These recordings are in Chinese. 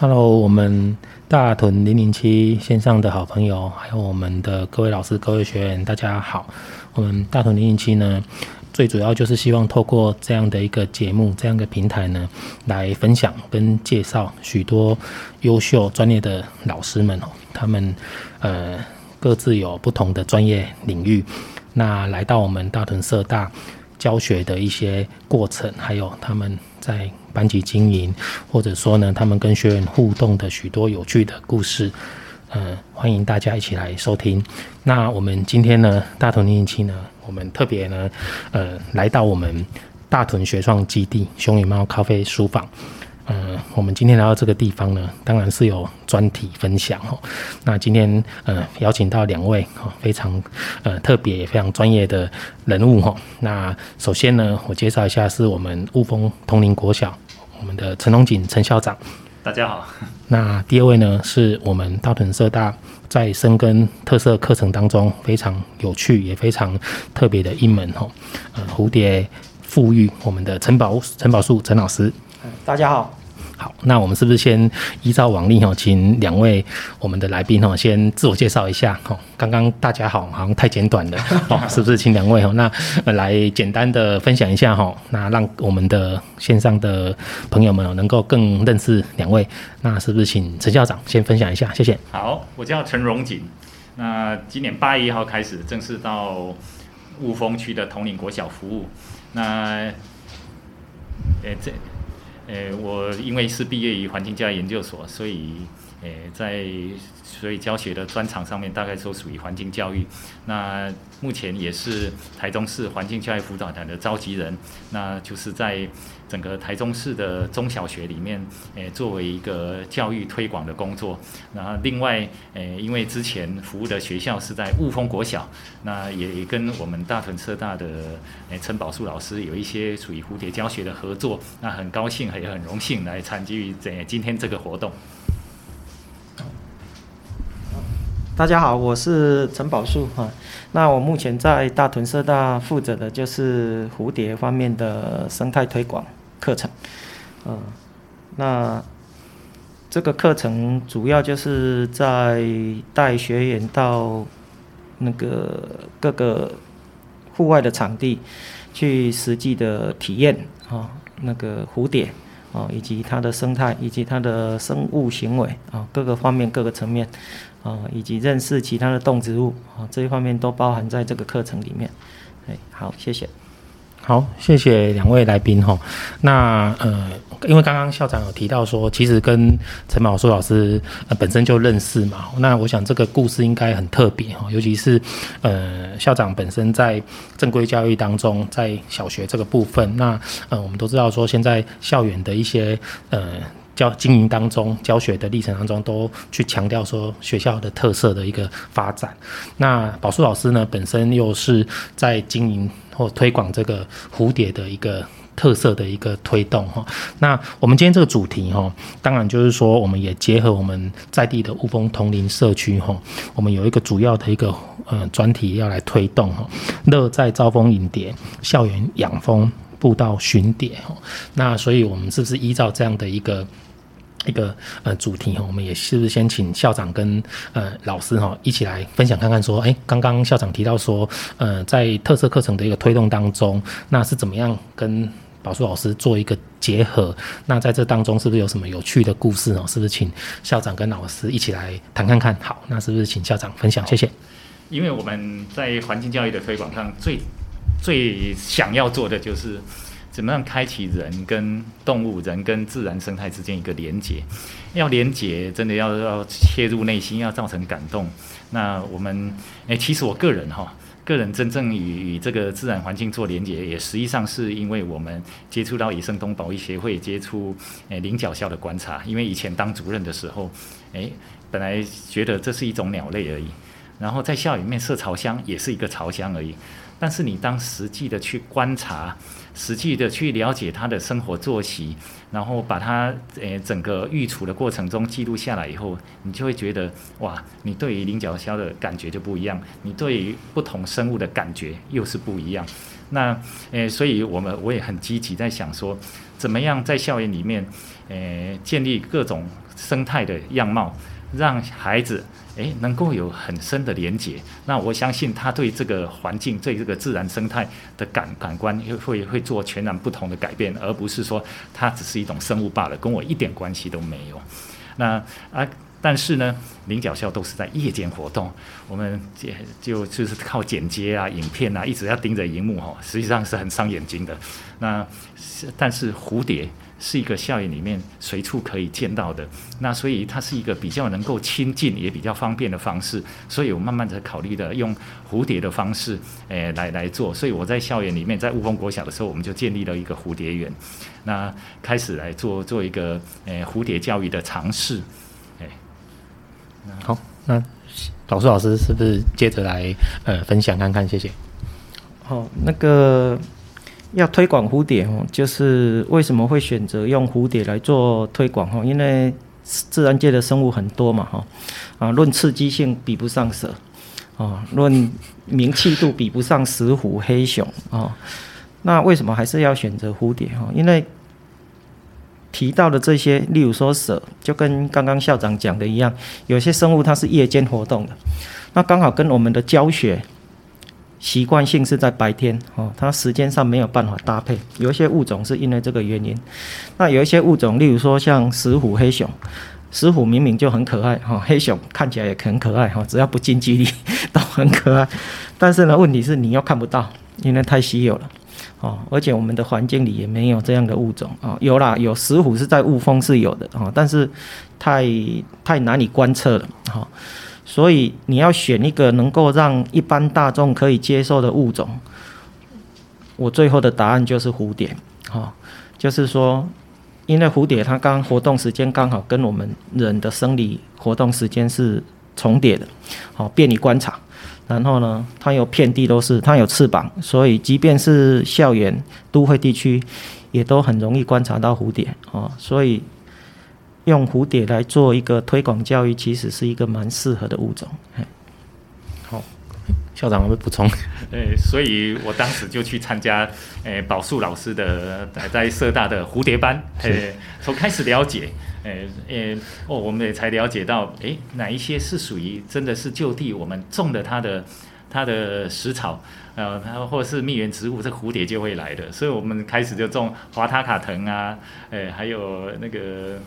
Hello，我们大屯零零七线上的好朋友，还有我们的各位老师、各位学员，大家好。我们大屯零零七呢，最主要就是希望透过这样的一个节目、这样的平台呢，来分享跟介绍许多优秀专业的老师们哦，他们呃各自有不同的专业领域，那来到我们大屯社大教学的一些过程，还有他们在。班级经营，或者说呢，他们跟学员互动的许多有趣的故事，嗯、呃，欢迎大家一起来收听。那我们今天呢，大屯零零七呢，我们特别呢，呃，来到我们大屯学创基地熊与猫咖啡书房。嗯、呃，我们今天来到这个地方呢，当然是有专题分享哦。那今天呃邀请到两位哦，非常呃特别也非常专业的人物哈。那首先呢，我介绍一下是我们雾峰统领国小我们的陈龙锦陈校长，大家好。那第二位呢，是我们大屯社大在深耕特色课程当中非常有趣也非常特别的一门哈，呃蝴蝶富裕我们的陈宝陈宝树陈老师，大家好。好，那我们是不是先依照往例哈，请两位我们的来宾哈，先自我介绍一下哈。刚刚大家好，好像太简短了 哦，是不是？请两位哈，那来简单的分享一下哈，那让我们的线上的朋友们能够更认识两位。那是不是请陈校长先分享一下？谢谢。好，我叫陈荣锦。那今年八月一号开始正式到雾峰区的统领国小服务。那，诶这。呃，我因为是毕业于环境教育研究所，所以，诶，在所以教学的专长上面，大概都属于环境教育。那目前也是台中市环境教育辅导团的召集人，那就是在整个台中市的中小学里面，诶，作为一个教育推广的工作。然后另外，诶，因为之前服务的学校是在雾峰国小，那也跟我们大屯社大的诶陈宝树老师有一些属于蝴蝶教学的合作。那很高兴，也很荣幸来参与这今天这个活动。大家好，我是陈宝树哈。那我目前在大屯社大负责的就是蝴蝶方面的生态推广课程。嗯，那这个课程主要就是在带学员到那个各个户外的场地去实际的体验啊，那个蝴蝶啊，以及它的生态以及它的生物行为啊，各个方面各个层面。啊，以及认识其他的动植物啊，这一方面都包含在这个课程里面。哎，好，谢谢。好，谢谢两位来宾哈。那呃，因为刚刚校长有提到说，其实跟陈宝树老师呃本身就认识嘛。那我想这个故事应该很特别哈，尤其是呃校长本身在正规教育当中，在小学这个部分，那呃我们都知道说现在校园的一些呃。教经营当中，教学的历程当中，都去强调说学校的特色的一个发展。那宝树老师呢，本身又是在经营或推广这个蝴蝶的一个特色的一个推动哈。那我们今天这个主题哈，当然就是说，我们也结合我们在地的雾峰桐林社区哈，我们有一个主要的一个呃专题要来推动哈，乐在招蜂引蝶，校园养蜂步道寻蝶哈。那所以我们是不是依照这样的一个一个呃主题哈，我们也是不是先请校长跟呃老师哈一起来分享看看说，哎，刚刚校长提到说，呃，在特色课程的一个推动当中，那是怎么样跟宝树老师做一个结合？那在这当中是不是有什么有趣的故事哦？是不是请校长跟老师一起来谈看看？好，那是不是请校长分享？谢谢。因为我们在环境教育的推广上，最最想要做的就是。怎么样开启人跟动物、人跟自然生态之间一个连接？要连接，真的要要切入内心，要造成感动。那我们，诶，其实我个人哈，个人真正与与这个自然环境做连接，也实际上是因为我们接触到野生动物保育协会，接触诶菱角校的观察。因为以前当主任的时候，诶，本来觉得这是一种鸟类而已，然后在校园里面设巢箱也是一个巢箱而已。但是你当实际的去观察，实际的去了解它的生活作息，然后把它诶整个育雏的过程中记录下来以后，你就会觉得哇，你对于菱角鸮的感觉就不一样，你对于不同生物的感觉又是不一样。那诶，所以我们我也很积极在想说，怎么样在校园里面诶建立各种生态的样貌，让孩子。诶，能够有很深的连接，那我相信他对这个环境、对这个自然生态的感感官会会会做全然不同的改变，而不是说它只是一种生物罢了，跟我一点关系都没有。那啊，但是呢，领角鸮都是在夜间活动，我们就就是靠剪接啊、影片啊，一直要盯着荧幕哈，实际上是很伤眼睛的。那但是蝴蝶。是一个校园里面随处可以见到的，那所以它是一个比较能够亲近也比较方便的方式，所以我慢慢的考虑的用蝴蝶的方式，诶、呃、来来做，所以我在校园里面在雾峰国小的时候，我们就建立了一个蝴蝶园，那开始来做做一个诶、呃、蝴蝶教育的尝试，诶、哎，好，那老师老师是不是接着来呃分享看看，谢谢。好，那个。要推广蝴蝶哦，就是为什么会选择用蝴蝶来做推广哦？因为自然界的生物很多嘛哈，啊，论刺激性比不上蛇，啊，论名气度比不上石虎、黑熊啊，那为什么还是要选择蝴蝶哈？因为提到的这些，例如说蛇，就跟刚刚校长讲的一样，有些生物它是夜间活动的，那刚好跟我们的教学。习惯性是在白天哦，它时间上没有办法搭配。有一些物种是因为这个原因。那有一些物种，例如说像石虎、黑熊，石虎明明就很可爱哈，黑熊看起来也很可爱哈，只要不近距离 都很可爱。但是呢，问题是你又看不到，因为太稀有了哦，而且我们的环境里也没有这样的物种啊。有啦，有石虎是在雾峰是有的啊，但是太太难以观测了哈。所以你要选一个能够让一般大众可以接受的物种，我最后的答案就是蝴蝶，哈，就是说，因为蝴蝶它刚活动时间刚好跟我们人的生理活动时间是重叠的，好，便于观察。然后呢，它有遍地都是，它有翅膀，所以即便是校园都会地区，也都很容易观察到蝴蝶，啊，所以。用蝴蝶来做一个推广教育，其实是一个蛮适合的物种。好，校长会补充。呃，所以我当时就去参加，诶，宝树老师的在社大的蝴蝶班。呃，从开始了解，呃，呃，哦，我们也才了解到，诶，哪一些是属于真的是就地我们种的它的它的食草，呃，它或者是蜜源植物，这蝴蝶就会来的。所以我们开始就种华塔卡藤啊，呃，还有那个。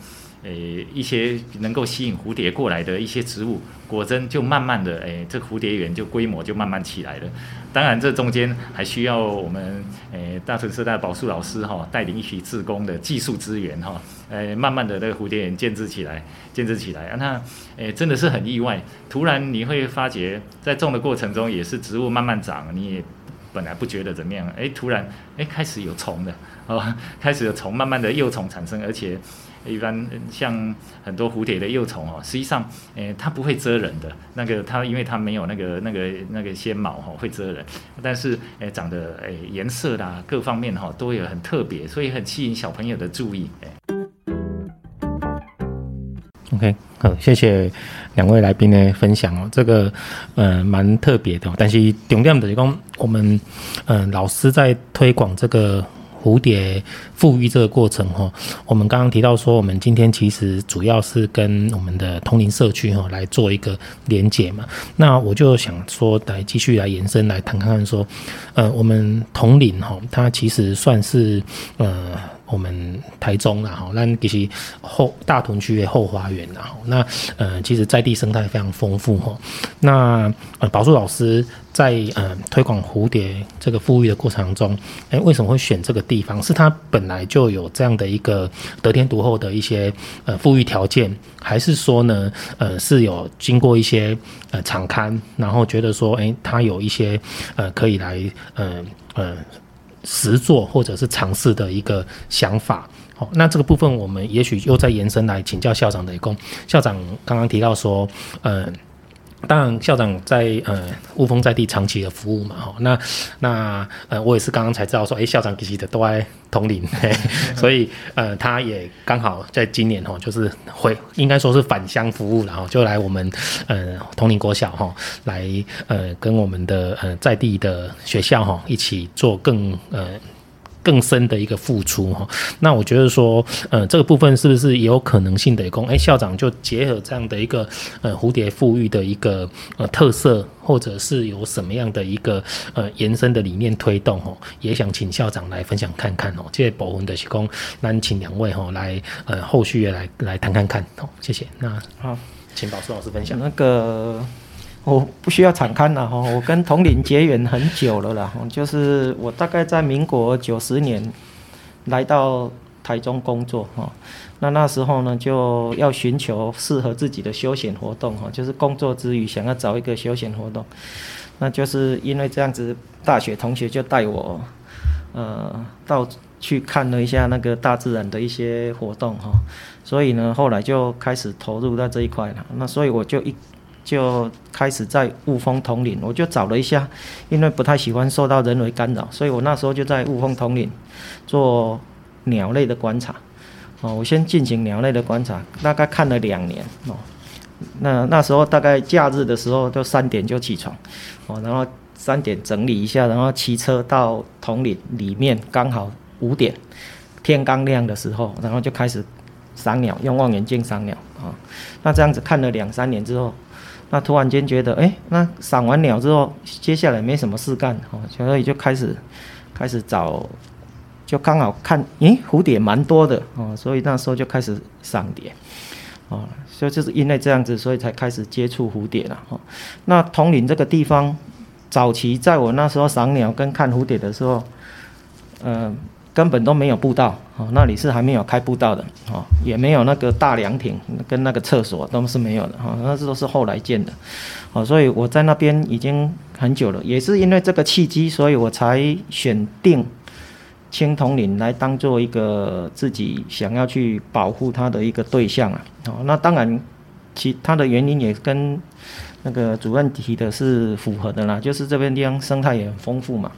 诶，一些能够吸引蝴蝶过来的一些植物，果真就慢慢的，诶，这蝴蝶园就规模就慢慢起来了。当然，这中间还需要我们，诶，大屯社大宝树老师哈带领一批志工的技术资源哈，诶，慢慢的这个蝴蝶园建置起来，建置起来啊，那，诶，真的是很意外。突然你会发觉，在种的过程中也是植物慢慢长，你也本来不觉得怎么样，诶，突然，诶，开始有虫了，哦，开始有虫，慢慢的幼虫产生，而且。一般像很多蝴蝶的幼虫哦，实际上，诶，它不会蛰人的。那个它因为它没有那个那个那个纤毛哈，会蛰人。但是，诶，长得诶颜色啦，各方面哈都有很特别，所以很吸引小朋友的注意。OK，好，谢谢两位来宾的分享哦。这个呃蛮特别的，但是重点就是讲我们、呃、老师在推广这个。蝴蝶复育这个过程哈，我们刚刚提到说，我们今天其实主要是跟我们的同龄社区哈来做一个连结嘛。那我就想说，来继续来延伸来谈看看说，呃，我们同龄哈，它其实算是呃。我们台中啦，哈，那其实后大屯区的后花园啦，那呃，其实在地生态非常丰富哈。那呃，宝树老师在呃推广蝴蝶这个复育的过程中，哎，为什么会选这个地方？是它本来就有这样的一个得天独厚的一些呃复育条件，还是说呢，呃，是有经过一些呃场刊，然后觉得说，哎，它有一些呃可以来呃呃。实做或者是尝试的一个想法，好，那这个部分我们也许又再延伸来请教校长的一个。校长刚刚提到说，嗯，当然，校长在呃雾峰在地长期的服务嘛，哈，那那呃我也是刚刚才知道说，哎、欸，校长其实的都在统领，所以呃他也刚好在今年哈，就是回应该说是返乡服务，然后就来我们呃统领国小哈，来呃跟我们的呃在地的学校哈一起做更呃。更深的一个付出哈，那我觉得说，呃，这个部分是不是也有可能性的？供哎，校长就结合这样的一个呃蝴蝶富裕的一个呃特色，或者是有什么样的一个呃延伸的理念推动哦，也想请校长来分享看看哦。这些部分的提供，那请两位哈来呃后续也来来谈看看哦，谢谢。那好，请宝顺老师分享那个。我不需要敞开了哈，我跟统领结缘很久了啦，就是我大概在民国九十年来到台中工作哈，那那时候呢就要寻求适合自己的休闲活动哈，就是工作之余想要找一个休闲活动，那就是因为这样子，大学同学就带我呃到去看了一下那个大自然的一些活动哈，所以呢后来就开始投入到这一块了，那所以我就一。就开始在雾峰统领，我就找了一下，因为不太喜欢受到人为干扰，所以我那时候就在雾峰统领做鸟类的观察。哦，我先进行鸟类的观察，大概看了两年。哦，那那时候大概假日的时候，就三点就起床，哦，然后三点整理一下，然后骑车到统领里面，刚好五点，天刚亮的时候，然后就开始赏鸟，用望远镜赏鸟。啊，那这样子看了两三年之后。那突然间觉得，哎、那赏完鸟之后，接下来没什么事干，哦，所以就开始开始找，就刚好看，咦、蝴蝶蛮多的，哦，所以那时候就开始赏蝶，哦，所以就是因为这样子，所以才开始接触蝴蝶了，哦。那铜陵这个地方，早期在我那时候赏鸟跟看蝴蝶的时候，嗯、呃。根本都没有步道，哦，那里是还没有开步道的，哦，也没有那个大凉亭跟那个厕所都是没有的，哈，那这都是后来建的，哦，所以我在那边已经很久了，也是因为这个契机，所以我才选定青铜岭来当做一个自己想要去保护它的一个对象啊，哦，那当然其他的原因也跟那个主任提的是符合的啦，就是这边地方生态也很丰富嘛。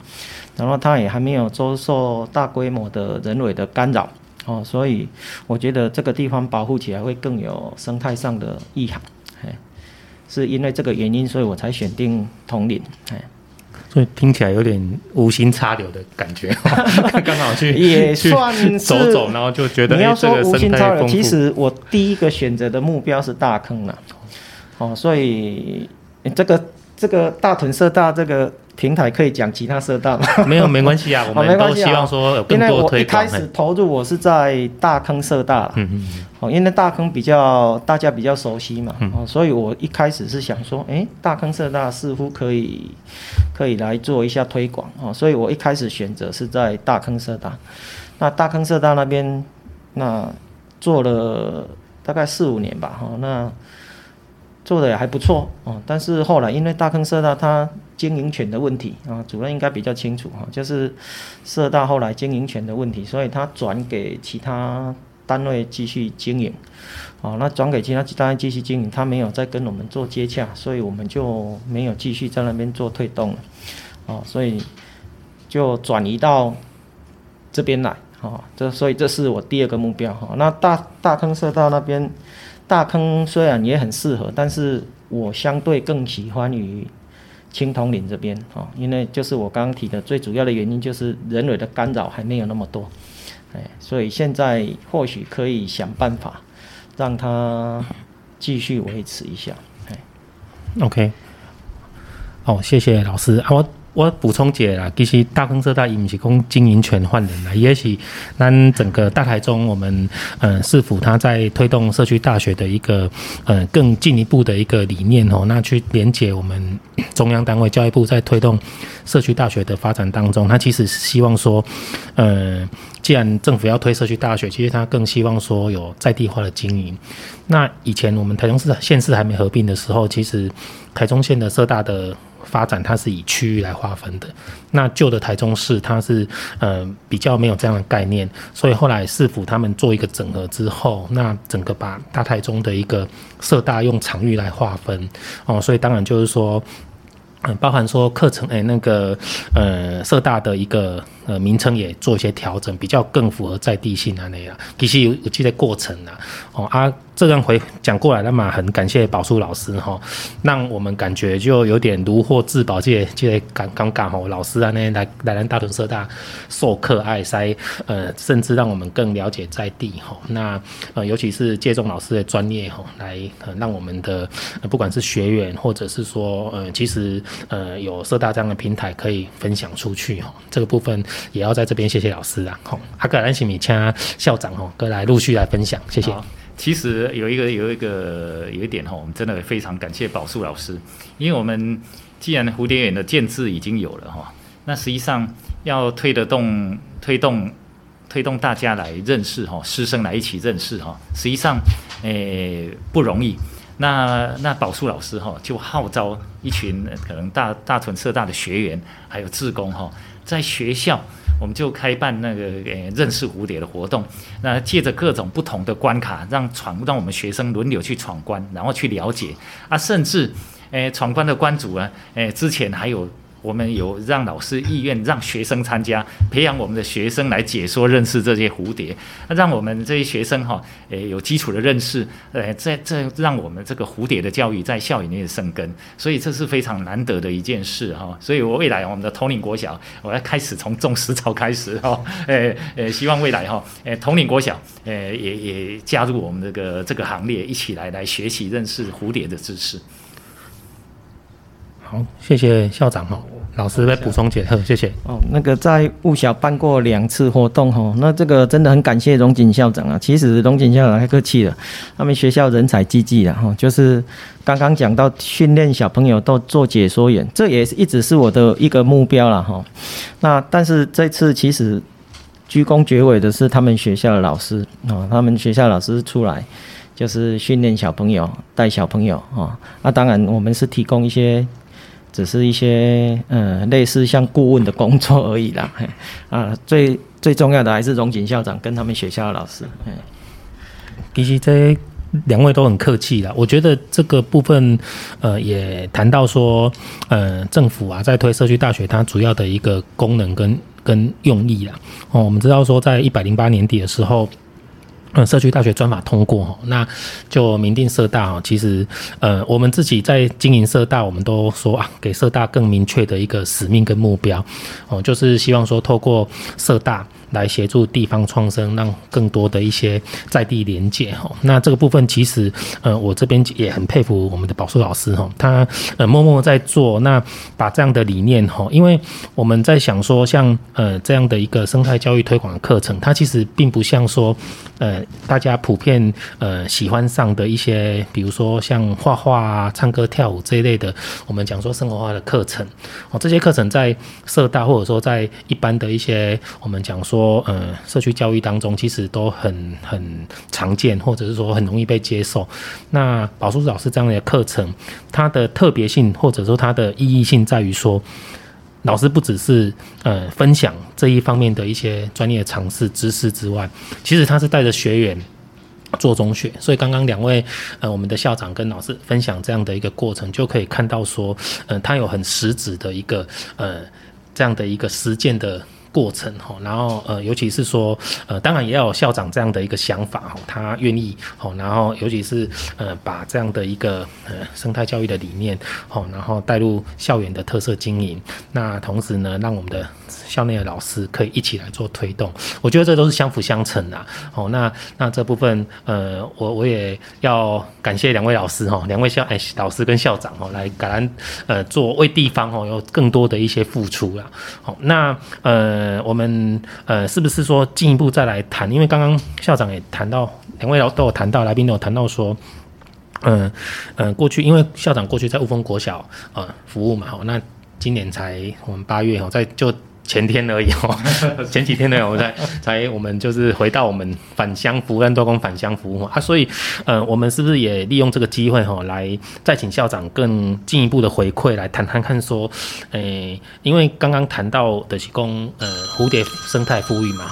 然后它也还没有遭受大规模的人为的干扰，哦，所以我觉得这个地方保护起来会更有生态上的意涵，哎，是因为这个原因，所以我才选定统领，哎，所以听起来有点无心插柳的感觉，刚好去也算是走走，然后就觉得你要说无心插柳，其实我第一个选择的目标是大坑了，哦，所以这个这个大屯社大这个。平台可以讲其他社大吗？没有，没关系啊，我们都希望说有更多推广。因为我一开始投入，我是在大坑社大，嗯嗯哦，因为大坑比较大家比较熟悉嘛，哦，所以我一开始是想说，诶，大坑社大似乎可以可以来做一下推广，哦，所以我一开始选择是在大坑社大。那大坑社大那边，那做了大概四五年吧，哈，那。做的也还不错哦，但是后来因为大坑社大它经营权的问题啊，主任应该比较清楚哈，就是社大后来经营权的问题，所以他转给其他单位继续经营，哦，那转给其他单位继续经营，他没有再跟我们做接洽，所以我们就没有继续在那边做推动了，哦，所以就转移到这边来，哦，这所以这是我第二个目标哈，那大大坑社大那边。大坑虽然也很适合，但是我相对更喜欢于青铜岭这边哦，因为就是我刚刚提的最主要的原因就是人为的干扰还没有那么多，哎，所以现在或许可以想办法让它继续维持一下，哎，OK，好，谢谢老师啊，我。我补充一下啦，其实大坑社大伊毋是讲经营权换人啦，也是咱整个大台中，我们呃市府他在推动社区大学的一个呃更进一步的一个理念哦，那去连接我们中央单位教育部在推动社区大学的发展当中，他其实希望说，呃，既然政府要推社区大学，其实他更希望说有在地化的经营。那以前我们台中市县市还没合并的时候，其实台中县的社大的发展它是以区域来划分的。那旧的台中市它是呃比较没有这样的概念，所以后来市府他们做一个整合之后，那整个把大台中的一个社大用场域来划分哦，所以当然就是说。嗯，包含说课程，诶、那个，呃，社大的一个呃名称也做一些调整，比较更符合在地性啊那样。其实有有这些过程啊，哦啊。这样回讲过来，那么很感谢宝树老师哈，让我们感觉就有点如获至宝，这这刚刚刚好老师啊那来来咱大屯社大授课爱塞，呃，甚至让我们更了解在地哈。那呃，尤其是借重老师的专业哈，来呃让我们的不管是学员或者是说呃，其实呃有社大这样的平台可以分享出去哈。这个部分也要在这边谢谢老师啊。好，阿格兰西米请校长哈，过来陆续来分享，谢谢。其实有一个有一个有一点哈，我们真的非常感谢宝树老师，因为我们既然蝴蝶园的建制已经有了哈，那实际上要推得动推动推动大家来认识哈，师生来一起认识哈，实际上诶不容易。那那宝树老师哈就号召一群可能大大屯社大的学员还有志工哈，在学校。我们就开办那个呃认识蝴蝶的活动，那借着各种不同的关卡，让闯让我们学生轮流去闯关，然后去了解啊，甚至诶闯关的关主啊，诶之前还有。我们有让老师意愿让学生参加，培养我们的学生来解说认识这些蝴蝶，那让我们这些学生哈，诶有基础的认识，诶这这让我们这个蝴蝶的教育在校园内生根，所以这是非常难得的一件事哈。所以我未来我们的统领国小，我要开始从种实草开始哈，诶诶，希望未来哈，诶统领国小，诶也也加入我们这个这个行列，一起来来学习认识蝴蝶的知识。好，谢谢校长哈。老师来补充解释，谢谢。哦，那个在雾小办过两次活动哈，那这个真的很感谢荣景校长啊。其实荣景校长太客气了，他们学校人才济济的哈，就是刚刚讲到训练小朋友都做解说员，这也是一直是我的一个目标了哈。那但是这次其实居功厥伟的是他们学校的老师啊，他们学校老师出来就是训练小朋友，带小朋友啊。那当然我们是提供一些。只是一些嗯，类似像顾问的工作而已啦，嘿啊，最最重要的还是荣景校长跟他们学校的老师。嘿，其实这两位都很客气啦。我觉得这个部分，呃，也谈到说，呃，政府啊，在推社区大学，它主要的一个功能跟跟用意啦。哦，我们知道说，在一百零八年底的时候。嗯，社区大学专法通过，那就明定社大。其实，呃，我们自己在经营社大，我们都说啊，给社大更明确的一个使命跟目标，哦，就是希望说透过社大。来协助地方创生，让更多的一些在地连接哈。那这个部分其实，呃，我这边也很佩服我们的宝树老师哈，他呃默默在做，那把这样的理念哈，因为我们在想说，像呃这样的一个生态教育推广的课程，它其实并不像说呃大家普遍呃喜欢上的一些，比如说像画画啊、唱歌跳舞这一类的，我们讲说生活化的课程哦，这些课程在社大或者说在一般的一些我们讲说。说呃，社区教育当中其实都很很常见，或者是说很容易被接受。那宝树老师这样的课程，它的特别性或者说它的意义性在于说，老师不只是呃分享这一方面的一些专业常识知识之外，其实他是带着学员做中学。所以刚刚两位呃我们的校长跟老师分享这样的一个过程，就可以看到说，呃，他有很实质的一个呃这样的一个实践的。过程哈，然后呃，尤其是说呃，当然也要有校长这样的一个想法哈，他愿意哦，然后尤其是呃，把这样的一个呃生态教育的理念哦，然后带入校园的特色经营，那同时呢，让我们的校内的老师可以一起来做推动，我觉得这都是相辅相成的哦。那那这部分呃，我我也要感谢两位老师哈，两位校哎老师跟校长哦，来感恩呃做为地方哦有更多的一些付出了。好，那呃。呃，我们呃，是不是说进一步再来谈？因为刚刚校长也谈到，两位老都有谈到，来宾都有谈到说，嗯、嗯、过去因为校长过去在雾峰国小呃服务嘛，哦，那今年才我们八月哈，在就前天而已哦，前几天呢，我在才我们就是回到我们返乡服务，跟多工返乡服务。啊，所以呃，我们是不是也利用这个机会哈，来再请校长更进一步的回馈，来谈谈看说，诶、欸，因为刚刚谈到的是供呃蝴蝶生态富裕嘛，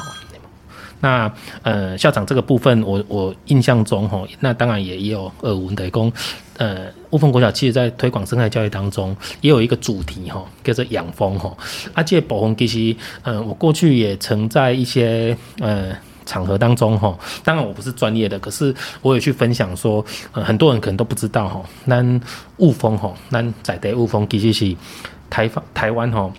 那呃校长这个部分我，我印象中哈，那当然也也有耳闻的讲。呃，雾峰国小其实在推广生态教育当中，也有一个主题哈，叫做养蜂哈。啊，这个部分其实，嗯、呃，我过去也曾在一些呃场合当中哈，当然我不是专业的，可是我也去分享说，呃，很多人可能都不知道哈，那雾峰哈，那在地雾峰其实是台湾台湾哈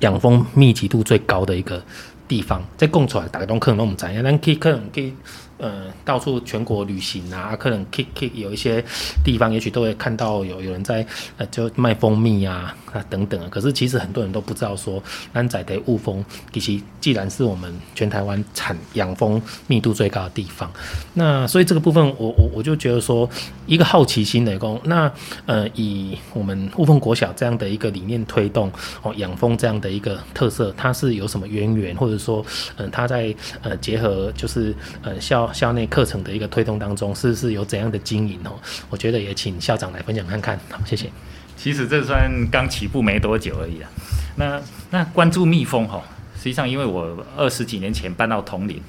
养蜂密集度最高的一个地方，在供出来大家都可能都不知道，咱可以可能可以。呃，到处全国旅行啊，可能 K K 有一些地方，也许都会看到有有人在呃，就卖蜂蜜啊啊等等啊。可是其实很多人都不知道说，咱在地雾峰其实既然是我们全台湾产养蜂密度最高的地方，那所以这个部分我我我就觉得说，一个好奇心的工，那呃以我们雾峰国小这样的一个理念推动哦养蜂这样的一个特色，它是有什么渊源，或者说呃它在呃结合就是呃校校内课程的一个推动当中，是是有怎样的经营哦？我觉得也请校长来分享看看。好，谢谢。其实这算刚起步没多久而已啊。那那关注蜜蜂哈，实际上因为我二十几年前搬到铜陵，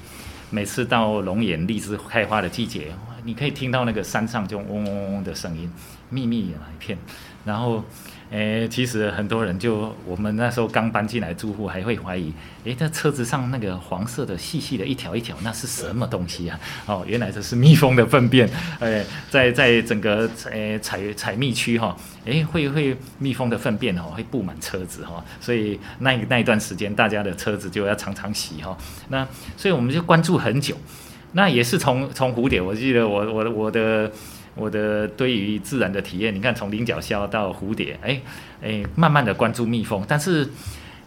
每次到龙眼荔枝开花的季节，你可以听到那个山上就嗡嗡嗡的声音，密密一片，然后。诶，其实很多人就我们那时候刚搬进来，住户还会怀疑，诶，这车子上那个黄色的细细的一条一条，那是什么东西啊？哦，原来这是蜜蜂的粪便。诶，在在整个诶采采蜜区哈，诶会会蜜蜂的粪便哈会布满车子哈，所以那那一段时间大家的车子就要常常洗哈。那所以我们就关注很久，那也是从从蝴蝶，我记得我我我的。我的对于自然的体验，你看从菱角鸮到蝴蝶，哎哎，慢慢的关注蜜蜂，但是，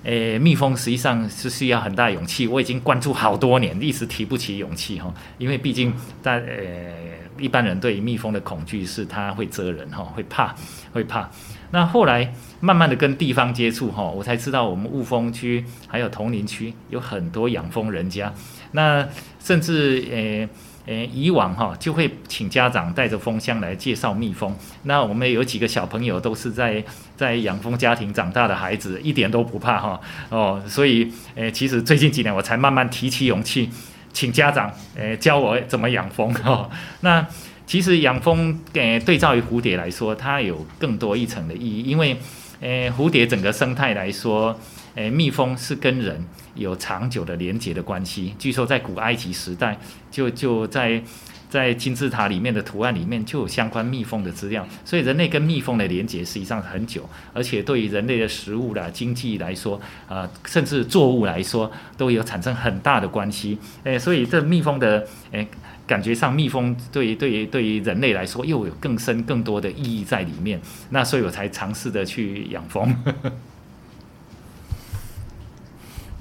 哎，蜜蜂实际上是需要很大勇气。我已经关注好多年，一直提不起勇气哈，因为毕竟在呃一般人对于蜜蜂的恐惧是它会蛰人哈，会怕会怕。那后来慢慢的跟地方接触哈，我才知道我们雾峰区还有桐林区有很多养蜂人家，那甚至诶。诶，以往哈就会请家长带着蜂箱来介绍蜜蜂。那我们有几个小朋友都是在在养蜂家庭长大的孩子，一点都不怕哈哦。所以诶，其实最近几年我才慢慢提起勇气，请家长诶教我怎么养蜂哈。那其实养蜂诶对照于蝴蝶来说，它有更多一层的意义，因为诶蝴蝶整个生态来说。诶，蜜蜂是跟人有长久的连结的关系。据说在古埃及时代，就就在在金字塔里面的图案里面就有相关蜜蜂的资料。所以人类跟蜜蜂的连结实际上很久，而且对于人类的食物啦、经济来说，啊、甚至作物来说，都有产生很大的关系。诶，所以这蜜蜂的诶感觉上，蜜蜂对于对于对于人类来说又有更深更多的意义在里面。那所以我才尝试的去养蜂。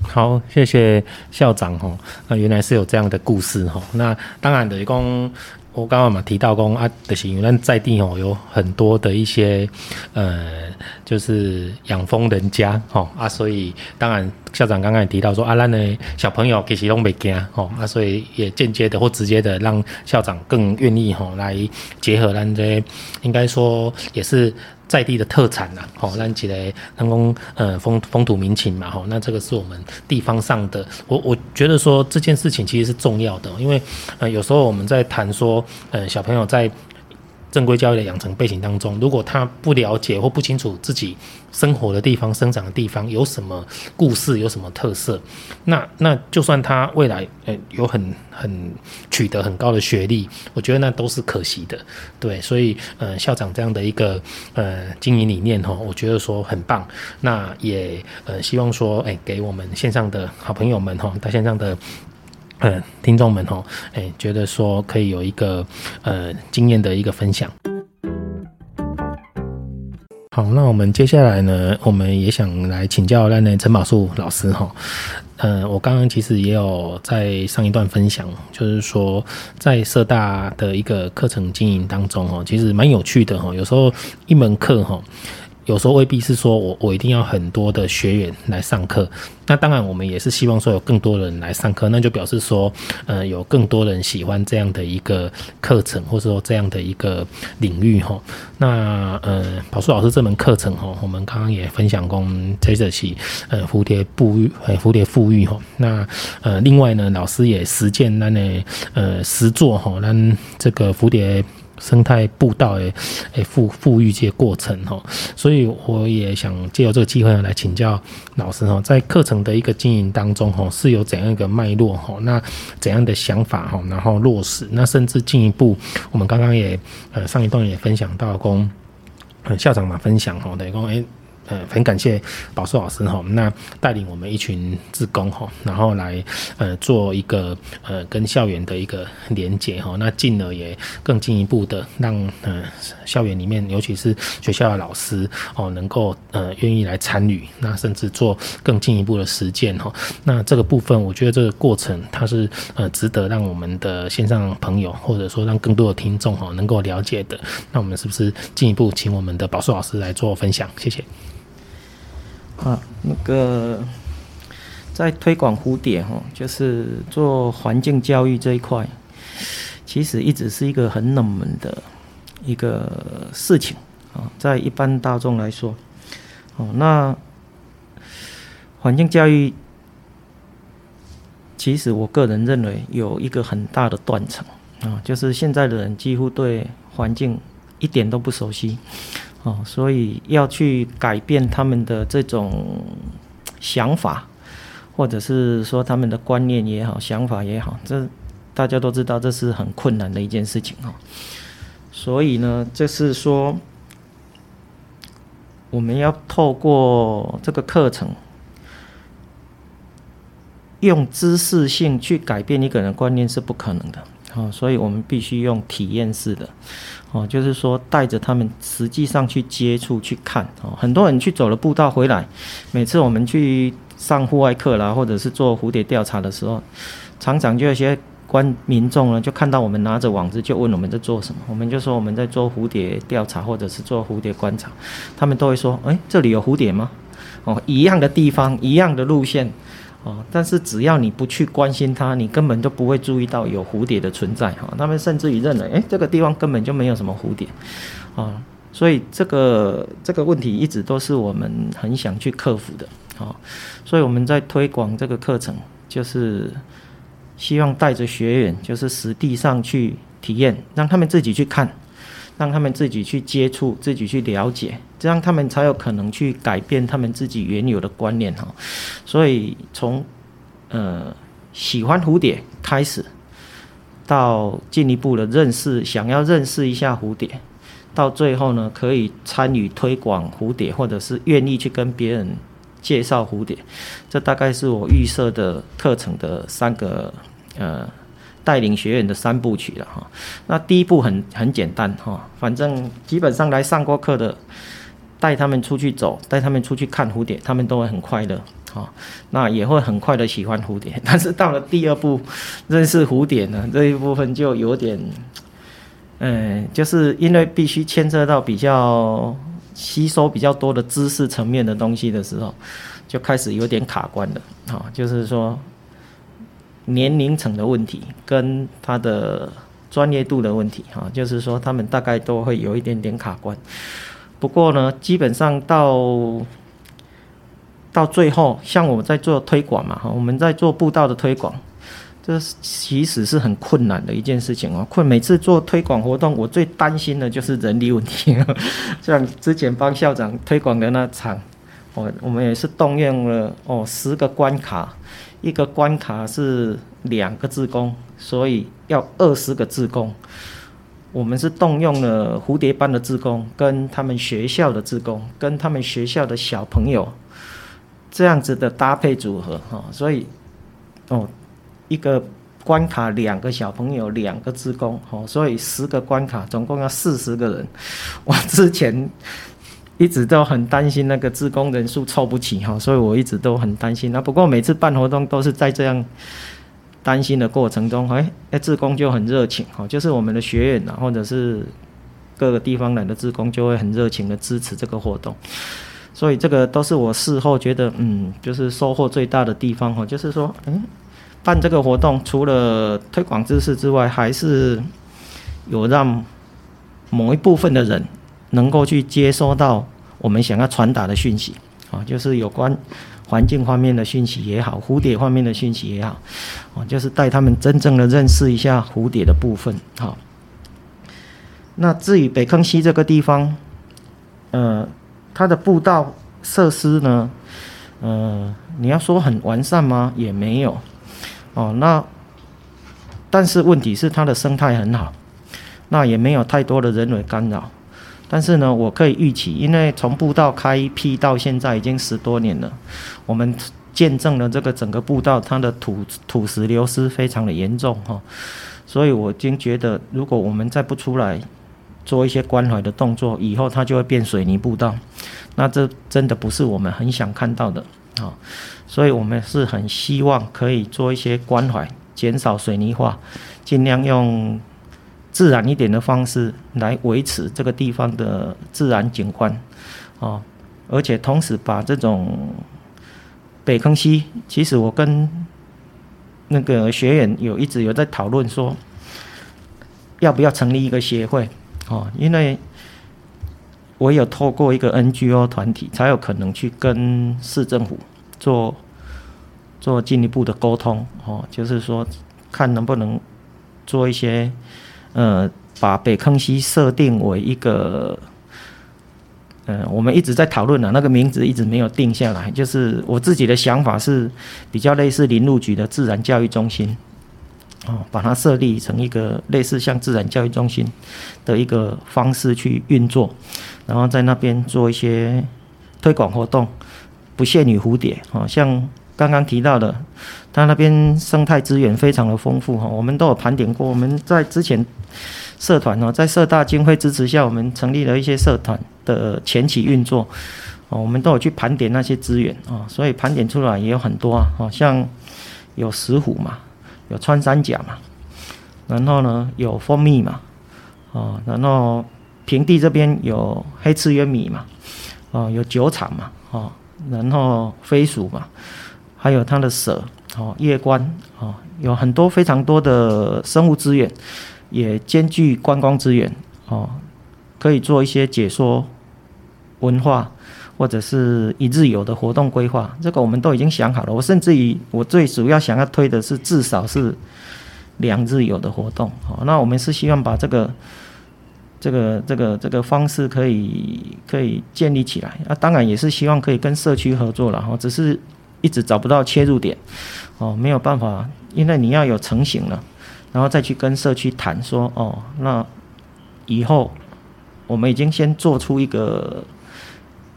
好，谢谢校长哈。那原来是有这样的故事哈。那当然的，讲我刚刚嘛提到讲啊，就是因为在地哦有很多的一些呃，就是养蜂人家哈啊，所以当然校长刚刚也提到说啊，咱的小朋友其实都没惊哈啊，所以也间接的或直接的让校长更愿意哈来结合咱这应该说也是。在地的特产呐，吼，让起来能够呃风风土民情嘛，吼，那这个是我们地方上的，我我觉得说这件事情其实是重要的，因为呃有时候我们在谈说，呃小朋友在。正规教育的养成背景当中，如果他不了解或不清楚自己生活的地方、生长的地方有什么故事、有什么特色，那那就算他未来呃有很很取得很高的学历，我觉得那都是可惜的。对，所以呃校长这样的一个呃经营理念哈，我觉得说很棒。那也呃希望说哎给我们线上的好朋友们哈，在线上的。嗯，听众们吼，哎，觉得说可以有一个呃经验的一个分享。好，那我们接下来呢，我们也想来请教那那陈宝树老师哈。嗯，我刚刚其实也有在上一段分享，就是说在社大的一个课程经营当中哦，其实蛮有趣的哈。有时候一门课哈。有时候未必是说我我一定要很多的学员来上课，那当然我们也是希望说有更多人来上课，那就表示说，呃，有更多人喜欢这样的一个课程，或者说这样的一个领域哈。那呃，宝树老师这门课程哈，我们刚刚也分享过，这这期呃蝴蝶步育，呃蝴蝶复育哈。那呃另外呢，老师也实践那呢呃实作哈，那这个蝴蝶。生态步道诶诶富富裕这些过程哈，所以我也想借由这个机会呢来请教老师哈，在课程的一个经营当中哈，是有怎样一个脉络哈？那怎样的想法哈？然后落实，那甚至进一步，我们刚刚也呃上一段也分享到，跟校长嘛分享哈，等于说诶。呃，很感谢宝树老师哈，那带领我们一群志工哈，然后来呃做一个呃跟校园的一个连接哈，那进而也更进一步的让呃校园里面，尤其是学校的老师哦，能够呃愿意来参与，那甚至做更进一步的实践哈。那这个部分，我觉得这个过程它是呃值得让我们的线上朋友，或者说让更多的听众哈能够了解的。那我们是不是进一步请我们的宝树老师来做分享？谢谢。啊，那个在推广蝴蝶哈，就是做环境教育这一块，其实一直是一个很冷门的一个事情啊，在一般大众来说，哦，那环境教育其实我个人认为有一个很大的断层啊，就是现在的人几乎对环境一点都不熟悉。哦，所以要去改变他们的这种想法，或者是说他们的观念也好，想法也好，这大家都知道，这是很困难的一件事情哈。所以呢，就是说，我们要透过这个课程，用知识性去改变一个人观念是不可能的。哦，所以我们必须用体验式的，哦，就是说带着他们实际上去接触、去看。哦，很多人去走了步道回来，每次我们去上户外课啦，或者是做蝴蝶调查的时候，常常就有些观民众呢，就看到我们拿着网子，就问我们在做什么。我们就说我们在做蝴蝶调查，或者是做蝴蝶观察。他们都会说：“诶，这里有蝴蝶吗？”哦，一样的地方，一样的路线。哦，但是只要你不去关心它，你根本就不会注意到有蝴蝶的存在哈。他们甚至于认为，诶，这个地方根本就没有什么蝴蝶，啊，所以这个这个问题一直都是我们很想去克服的，啊，所以我们在推广这个课程，就是希望带着学员，就是实地上去体验，让他们自己去看。让他们自己去接触，自己去了解，这样他们才有可能去改变他们自己原有的观念哈。所以从呃喜欢蝴蝶开始，到进一步的认识，想要认识一下蝴蝶，到最后呢可以参与推广蝴蝶，或者是愿意去跟别人介绍蝴蝶，这大概是我预设的课程的三个呃。带领学员的三部曲了哈，那第一步很很简单哈，反正基本上来上过课的，带他们出去走，带他们出去看蝴蝶，他们都会很快乐哈，那也会很快的喜欢蝴蝶。但是到了第二步，认识蝴蝶呢，这一部分就有点，嗯，就是因为必须牵涉到比较吸收比较多的知识层面的东西的时候，就开始有点卡关了啊，就是说。年龄层的问题跟他的专业度的问题，哈，就是说他们大概都会有一点点卡关。不过呢，基本上到到最后，像我们在做推广嘛，哈，我们在做步道的推广，这其实是很困难的一件事情哦。困，每次做推广活动，我最担心的就是人力问题。像之前帮校长推广的那场，我我们也是动用了哦十个关卡。一个关卡是两个志工，所以要二十个志工。我们是动用了蝴蝶班的职工，跟他们学校的职工，跟他们学校的小朋友这样子的搭配组合哈。所以哦，一个关卡两个小朋友，两个职工，哦，所以十个关卡总共要四十个人。我之前。一直都很担心那个职工人数凑不齐哈，所以我一直都很担心。那不过每次办活动都是在这样担心的过程中，哎哎，志工就很热情哈，就是我们的学员呐，或者是各个地方来的志工就会很热情的支持这个活动。所以这个都是我事后觉得，嗯，就是收获最大的地方哈，就是说，嗯，办这个活动除了推广知识之外，还是有让某一部分的人能够去接收到我们想要传达的讯息啊，就是有关环境方面的讯息也好，蝴蝶方面的讯息也好，啊，就是带他们真正的认识一下蝴蝶的部分。好，那至于北坑溪这个地方，呃。它的步道设施呢，呃，你要说很完善吗？也没有，哦，那但是问题是它的生态很好，那也没有太多的人为干扰。但是呢，我可以预期，因为从步道开辟到现在已经十多年了，我们见证了这个整个步道它的土土石流失非常的严重哈，所以我已经觉得，如果我们再不出来。做一些关怀的动作，以后它就会变水泥步道，那这真的不是我们很想看到的啊、所以我们是很希望可以做一些关怀，减少水泥化，尽量用自然一点的方式来维持这个地方的自然景观、哦，而且同时把这种北坑溪，其实我跟那个学员有一直有在讨论说，要不要成立一个协会。哦，因为唯有透过一个 NGO 团体，才有可能去跟市政府做做进一步的沟通。哦，就是说，看能不能做一些，呃，把北坑溪设定为一个，呃，我们一直在讨论的那个名字一直没有定下来。就是我自己的想法是比较类似林务局的自然教育中心。哦，把它设立成一个类似像自然教育中心的一个方式去运作，然后在那边做一些推广活动，不限于蝴蝶。哦，像刚刚提到的，它那边生态资源非常的丰富。哈，我们都有盘点过。我们在之前社团哦，在社大经费支持下，我们成立了一些社团的前期运作。哦，我们都有去盘点那些资源啊，所以盘点出来也有很多啊。哦，像有石虎嘛。有穿山甲嘛，然后呢有蜂蜜嘛，哦，然后平地这边有黑翅鸢米嘛，哦，有酒厂嘛，哦，然后飞鼠嘛，还有它的舍，哦，夜观，哦，有很多非常多的生物资源，也兼具观光资源，哦，可以做一些解说文化。或者是一日游的活动规划，这个我们都已经想好了。我甚至于我最主要想要推的是至少是两日游的活动。好，那我们是希望把这个这个这个这个方式可以可以建立起来。那当然也是希望可以跟社区合作了。哈，只是一直找不到切入点。哦，没有办法，因为你要有成型了，然后再去跟社区谈说，哦，那以后我们已经先做出一个。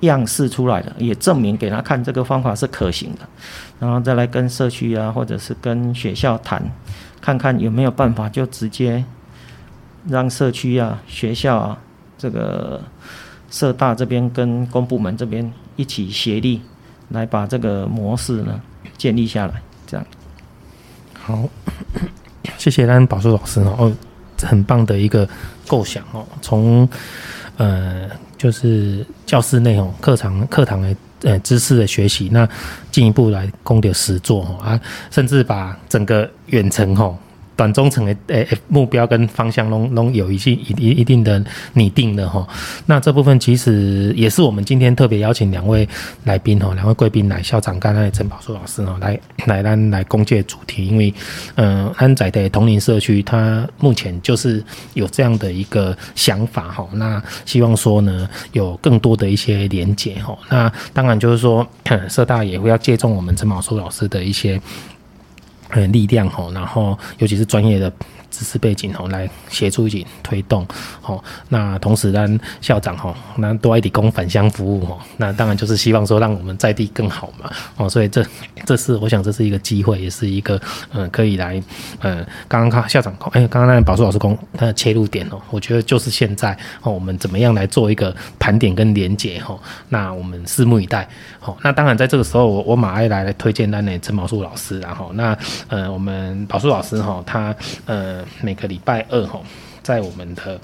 样式出来了，也证明给他看这个方法是可行的，然后再来跟社区啊，或者是跟学校谈，看看有没有办法就直接让社区啊、学校啊、这个社大这边跟公部门这边一起协力，来把这个模式呢建立下来。这样，好，谢谢丹宝树老师哦，很棒的一个构想哦，从呃。就是教室内哦，课堂课堂的呃知识的学习，那进一步来攻点实作啊，甚至把整个远程吼。短中程的诶目标跟方向拢拢有一些一一一定的拟定的哈，那这部分其实也是我们今天特别邀请两位来宾哈，两位贵宾来校长刚才陈宝树老师哈来来来来公介主题，因为嗯安仔的同龄社区，它目前就是有这样的一个想法哈，那希望说呢有更多的一些连结哈，那当然就是说 社大也会要借重我们陈宝树老师的一些。呃，力量吼，然后尤其是专业的。知识背景吼，来协助一起推动吼。那同时呢，校长吼，那多一点供返乡服务吼。那当然就是希望说，让我们在地更好嘛。哦，所以这这是我想这是一个机会，也是一个嗯，可以来嗯，刚刚看校长哎，刚刚那宝树老师讲他的切入点哦，我觉得就是现在哦，我们怎么样来做一个盘点跟连结吼。那我们拭目以待。好，那当然在这个时候，我我马上来推荐咱的陈宝树老师，然后那呃，我们宝树老师哈，他呃。每个礼拜二吼在我们的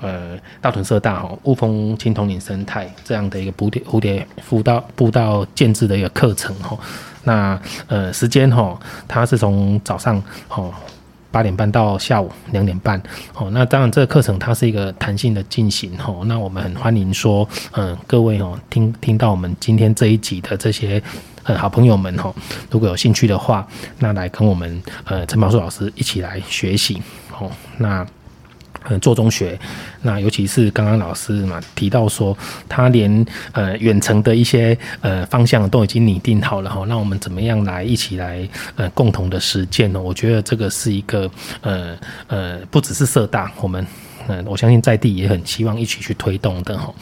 呃大屯社大哈雾峰青铜岭生态这样的一个蝴蝶蝴蝶辅导步道建制的一个课程哈。那呃时间哈，它是从早上哈。八点半到下午两点半，哦，那当然这个课程它是一个弹性的进行，吼，那我们很欢迎说，嗯，各位哦，听听到我们今天这一集的这些，呃，好朋友们，哈，如果有兴趣的话，那来跟我们，呃，陈宝树老师一起来学习，哦，那。呃，做中学，那尤其是刚刚老师嘛提到说，他连呃远程的一些呃方向都已经拟定好了哈，那我们怎么样来一起来呃共同的实践呢？我觉得这个是一个呃呃不只是社大，我们嗯、我相信在地也很希望一起去推动的哈。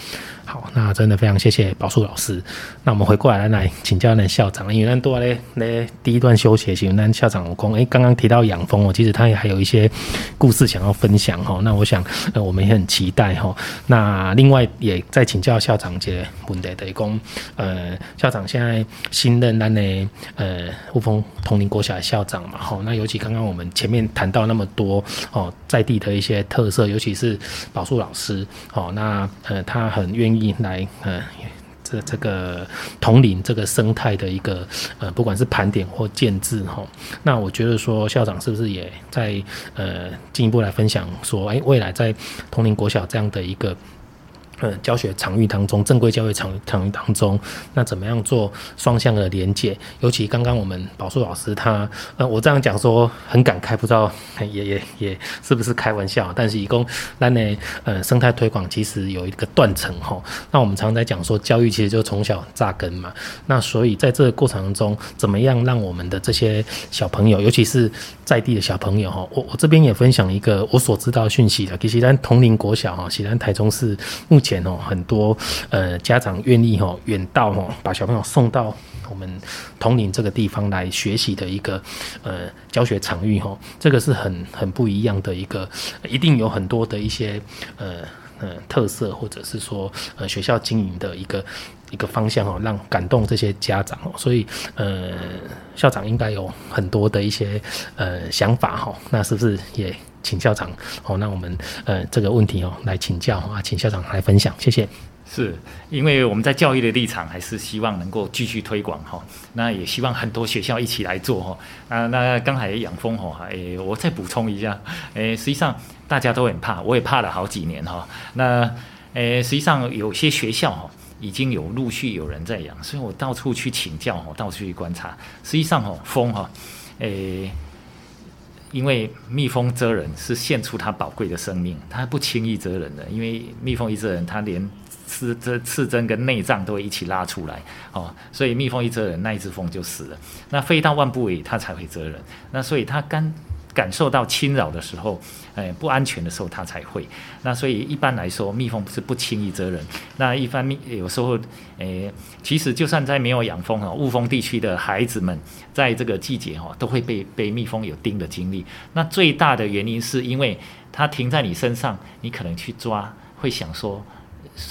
好，那真的非常谢谢宝树老师。那我们回过来来请教那校长，因为那多嘞嘞第一段休息，请那校长讲，哎，刚刚提到养蜂哦，其实他也还有一些故事想要分享哈。那我想，呃，我们也很期待哈。那另外也再请教校长一个问题的，讲，呃，校长现在新任咱的呃雾峰铜陵国小的校长嘛，哈。那尤其刚刚我们前面谈到那么多哦，在地的一些特色，尤其是宝树老师，哦，那呃他很愿意。来，呃，这这个铜陵这个生态的一个呃，不管是盘点或建制哈，那我觉得说校长是不是也在呃进一步来分享说，哎，未来在铜陵国小这样的一个。呃，教学场域当中，正规教育场场域当中，那怎么样做双向的连接？尤其刚刚我们宝树老师他，呃，我这样讲说很感慨，不知道也也也是不是开玩笑？但是以供那呢，呃，生态推广其实有一个断层哈。那我们常在讲说，教育其实就从小扎根嘛。那所以在这个过程中，怎么样让我们的这些小朋友，尤其是在地的小朋友哈，我我这边也分享一个我所知道讯息的，其实咱铜陵国小哈，其实台中市目前。哦，很多呃家长愿意哦远道哦把小朋友送到我们铜陵这个地方来学习的一个呃教学场域哦，这个是很很不一样的一个，一定有很多的一些呃呃特色，或者是说呃学校经营的一个一个方向哦，让感动这些家长哦，所以呃校长应该有很多的一些呃想法哈，那是不是也？请校长哦，那我们呃这个问题哦来请教啊，请校长来分享，谢谢。是因为我们在教育的立场，还是希望能够继续推广哈，那也希望很多学校一起来做哈。啊，那刚才养蜂哈，诶，我再补充一下，诶，实际上大家都很怕，我也怕了好几年哈。那诶，实际上有些学校哈已经有陆续有人在养，所以我到处去请教哈，到处去观察，实际上哈蜂哈，诶。因为蜜蜂蛰人是献出它宝贵的生命，它不轻易蛰人的。因为蜜蜂一蛰人，它连刺这刺针跟内脏都会一起拉出来哦，所以蜜蜂一蛰人，那一只蜂就死了。那飞到万步尾，它才会蛰人。那所以它干。感受到侵扰的时候，哎，不安全的时候，它才会。那所以一般来说，蜜蜂是不轻易蛰人。那一般蜜有时候，哎，其实就算在没有养蜂啊，雾峰地区的孩子们，在这个季节哈，都会被被蜜蜂有叮的经历。那最大的原因是因为它停在你身上，你可能去抓，会想说。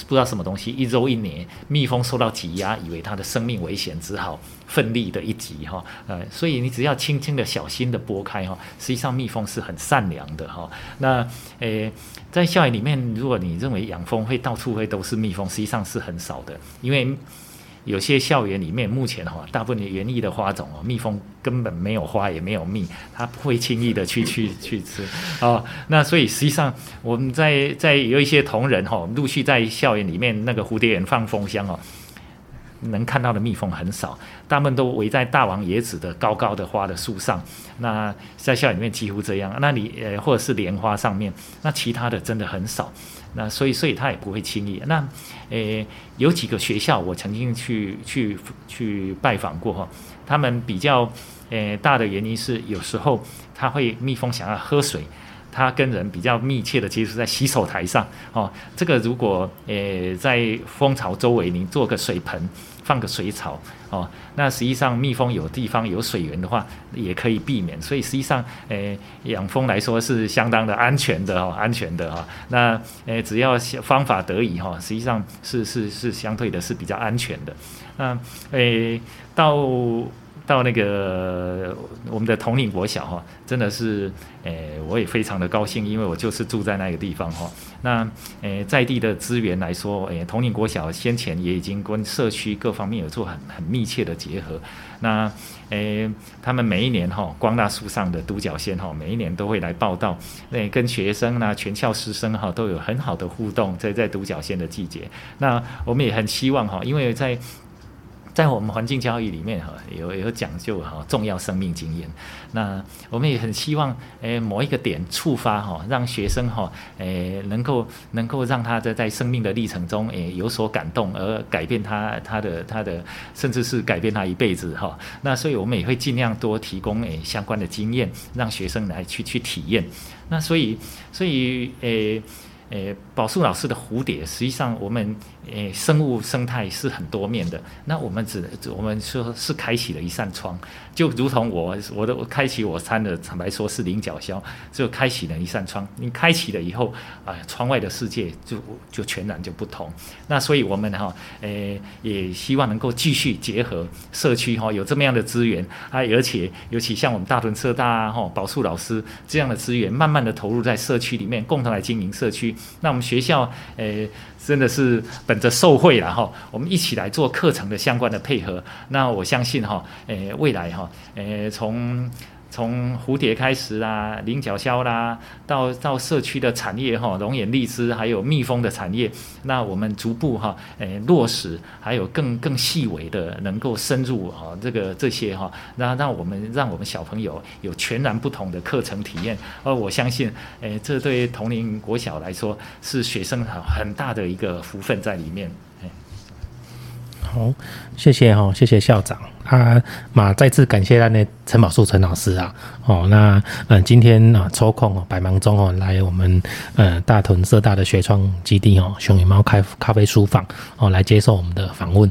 不知道什么东西一揉一捏，蜜蜂受到挤压，以为它的生命危险，只好奋力的一挤哈，呃，所以你只要轻轻的、小心的拨开哈，实际上蜜蜂是很善良的哈。那诶，在校园里面，如果你认为养蜂会到处会都是蜜蜂，实际上是很少的，因为。有些校园里面，目前哈，大部分园艺的花种哦，蜜蜂根本没有花，也没有蜜，它不会轻易的去 去去吃哦。那所以实际上，我们在在有一些同仁哈，陆续在校园里面那个蝴蝶园放蜂箱哦，能看到的蜜蜂很少，大部分都围在大王椰子的高高的花的树上。那在校园里面几乎这样，那你呃或者是莲花上面，那其他的真的很少。那所以，所以他也不会轻易。那，诶、有几个学校我曾经去去去拜访过哈，他们比较诶、大的原因是，有时候他会蜜蜂想要喝水，他跟人比较密切的接触在洗手台上哦。这个如果诶、在蜂巢周围你做个水盆。放个水草哦，那实际上蜜蜂有地方有水源的话，也可以避免。所以实际上，诶、呃，养蜂来说是相当的安全的哦，安全的哈、哦。那诶、呃，只要方法得宜哈、哦，实际上是是是相对的是比较安全的。那诶，到到那个我们的统领国小哈，真的是，诶、我也非常的高兴，因为我就是住在那个地方哈。那，诶、在地的资源来说，诶、呃，统领国小先前也已经跟社区各方面有做很很密切的结合。那，诶、他们每一年哈，光大树上的独角仙哈，每一年都会来报道，那跟学生呢，全校师生哈都有很好的互动，在在独角仙的季节。那我们也很希望哈，因为在在我们环境教育里面哈，有有讲究哈，重要生命经验。那我们也很希望，诶，某一个点触发哈，让学生哈，诶，能够能够让他在在生命的历程中，诶，有所感动，而改变他他的他的，甚至是改变他一辈子哈。那所以我们也会尽量多提供诶相关的经验，让学生来去去体验。那所以所以诶。诶，宝树老师的蝴蝶，实际上我们诶生物生态是很多面的。那我们只我们说是开启了一扇窗，就如同我我的开启我餐的坦白说是菱角鸮，就开启了一扇窗。你开启了以后，啊，窗外的世界就就全然就不同。那所以我们哈，诶也希望能够继续结合社区哈，有这么样的资源啊，而且尤其像我们大屯社大啊哈宝树老师这样的资源，慢慢的投入在社区里面，共同来经营社区。那我们学校，诶、真的是本着受惠了哈，我们一起来做课程的相关的配合。那我相信哈，诶、未来哈，诶、从从蝴蝶开始啦，菱角鸮啦，到到社区的产业哈，龙眼荔枝还有蜜蜂的产业，那我们逐步哈，诶落实，还有更更细微的能够深入啊，这个这些哈，那让我们让我们小朋友有全然不同的课程体验。而我相信，诶，这对同龄国小来说是学生很很大的一个福分在里面。好，谢谢哈，谢谢校长啊，嘛再次感谢咱的陈宝树陈老师啊，哦，那嗯，今天啊抽空哦，百忙中哦，来我们呃大屯社大的学创基地哦，熊与猫开咖啡书房哦，来接受我们的访问。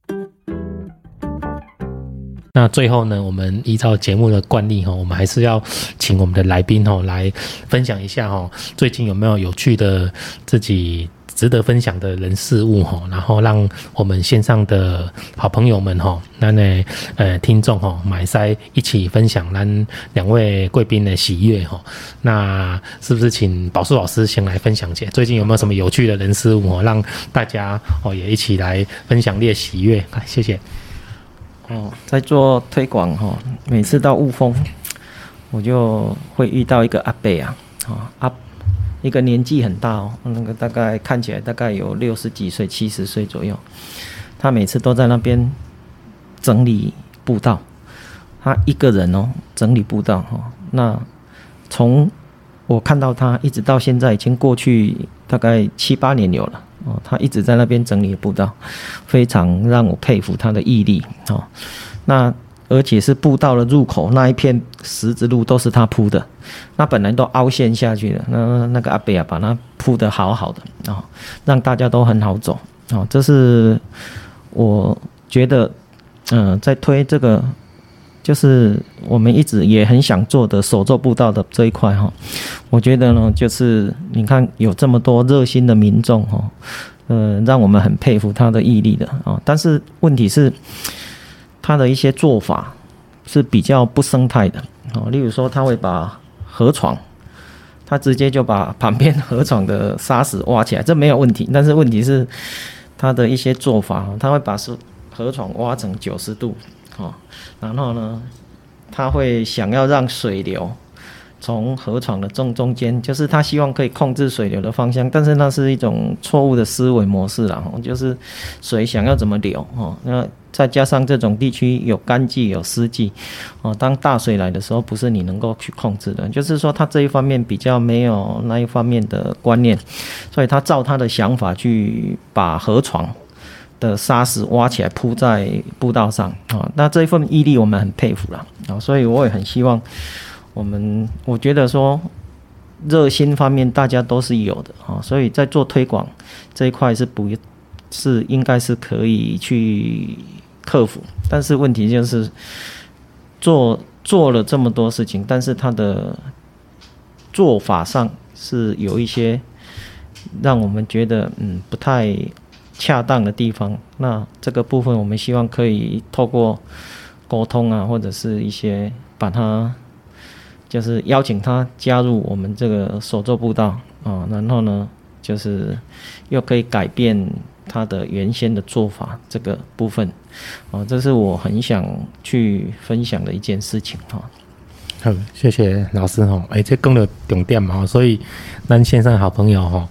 那最后呢，我们依照节目的惯例哈，我们还是要请我们的来宾哦来分享一下哈，最近有没有有趣的自己。值得分享的人事物哈，然后让我们线上的好朋友们哈，那呢呃听众哈买塞一起分享咱两位贵宾的喜悦哈。那是不是请宝树老师先来分享一下，最近有没有什么有趣的人事物哈，让大家哦也一起来分享列喜悦？谢谢。哦，在做推广哈，每次到雾峰，我就会遇到一个阿伯啊，啊阿。一个年纪很大哦，那个大概看起来大概有六十几岁、七十岁左右。他每次都在那边整理步道，他一个人哦整理步道哈。那从我看到他一直到现在，已经过去大概七八年有了哦。他一直在那边整理步道，非常让我佩服他的毅力哦。那。而且是步道的入口那一片石子路都是他铺的，那本来都凹陷下去的，那那个阿伯啊，把它铺得好好的啊、让大家都很好走啊、这是我觉得，嗯、在推这个，就是我们一直也很想做的手作步道的这一块哈、我觉得呢，就是你看有这么多热心的民众哈，嗯、让我们很佩服他的毅力的啊、但是问题是。他的一些做法是比较不生态的哦，例如说他会把河床，他直接就把旁边河床的沙石挖起来，这没有问题。但是问题是他的一些做法，他会把是河床挖成九十度，哦，然后呢，他会想要让水流从河床的正中间，就是他希望可以控制水流的方向，但是那是一种错误的思维模式啦，就是水想要怎么流哦，那。再加上这种地区有干季有湿季，哦，当大水来的时候，不是你能够去控制的。就是说，他这一方面比较没有那一方面的观念，所以他照他的想法去把河床的沙石挖起来铺在步道上啊。那这一份毅力我们很佩服了啊，所以我也很希望我们，我觉得说热心方面大家都是有的啊，所以在做推广这一块是不，是应该是可以去。克服，但是问题就是做做了这么多事情，但是他的做法上是有一些让我们觉得嗯不太恰当的地方。那这个部分我们希望可以透过沟通啊，或者是一些把它就是邀请他加入我们这个手作步道啊，然后呢，就是又可以改变他的原先的做法这个部分哦，这是我很想去分享的一件事情哈。好，谢谢老师哈。哎，这更有重点嘛，所以咱线上好朋友哈，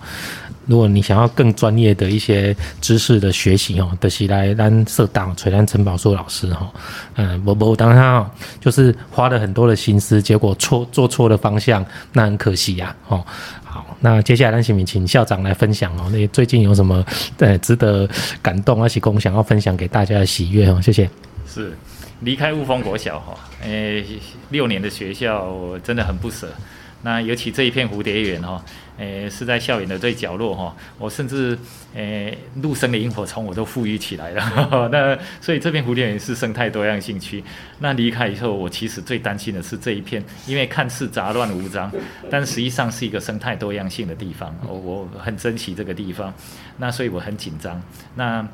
如果你想要更专业的一些知识的学习哦，得起来咱社大垂兰陈宝树老师哈。嗯，我我当他就是花了很多的心思，结果错做错了方向，那很可惜呀。哦，好，那接下来呢请请校长来分享哦。那最近有什么呃值得感动而且共想要分享给大家的喜悦哦？谢谢。是。离开雾峰国小哈，诶，六年的学校我真的很不舍。那尤其这一片蝴蝶园哈，诶，是在校园的最角落哈。我甚至诶，陆生的萤火虫我都富裕起来了。那所以这片蝴蝶园是生态多样性区。那离开以后，我其实最担心的是这一片，因为看似杂乱无章，但实际上是一个生态多样性的地方。我我很珍惜这个地方，那所以我很紧张。那。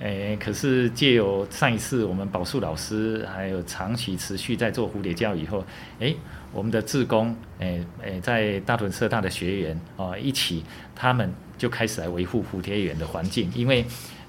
诶，可是借由上一次我们宝树老师还有长期持续在做蝴蝶教以后，诶，我们的志工，诶诶，在大屯社大的学员哦，一起，他们就开始来维护蝴蝶园的环境，因为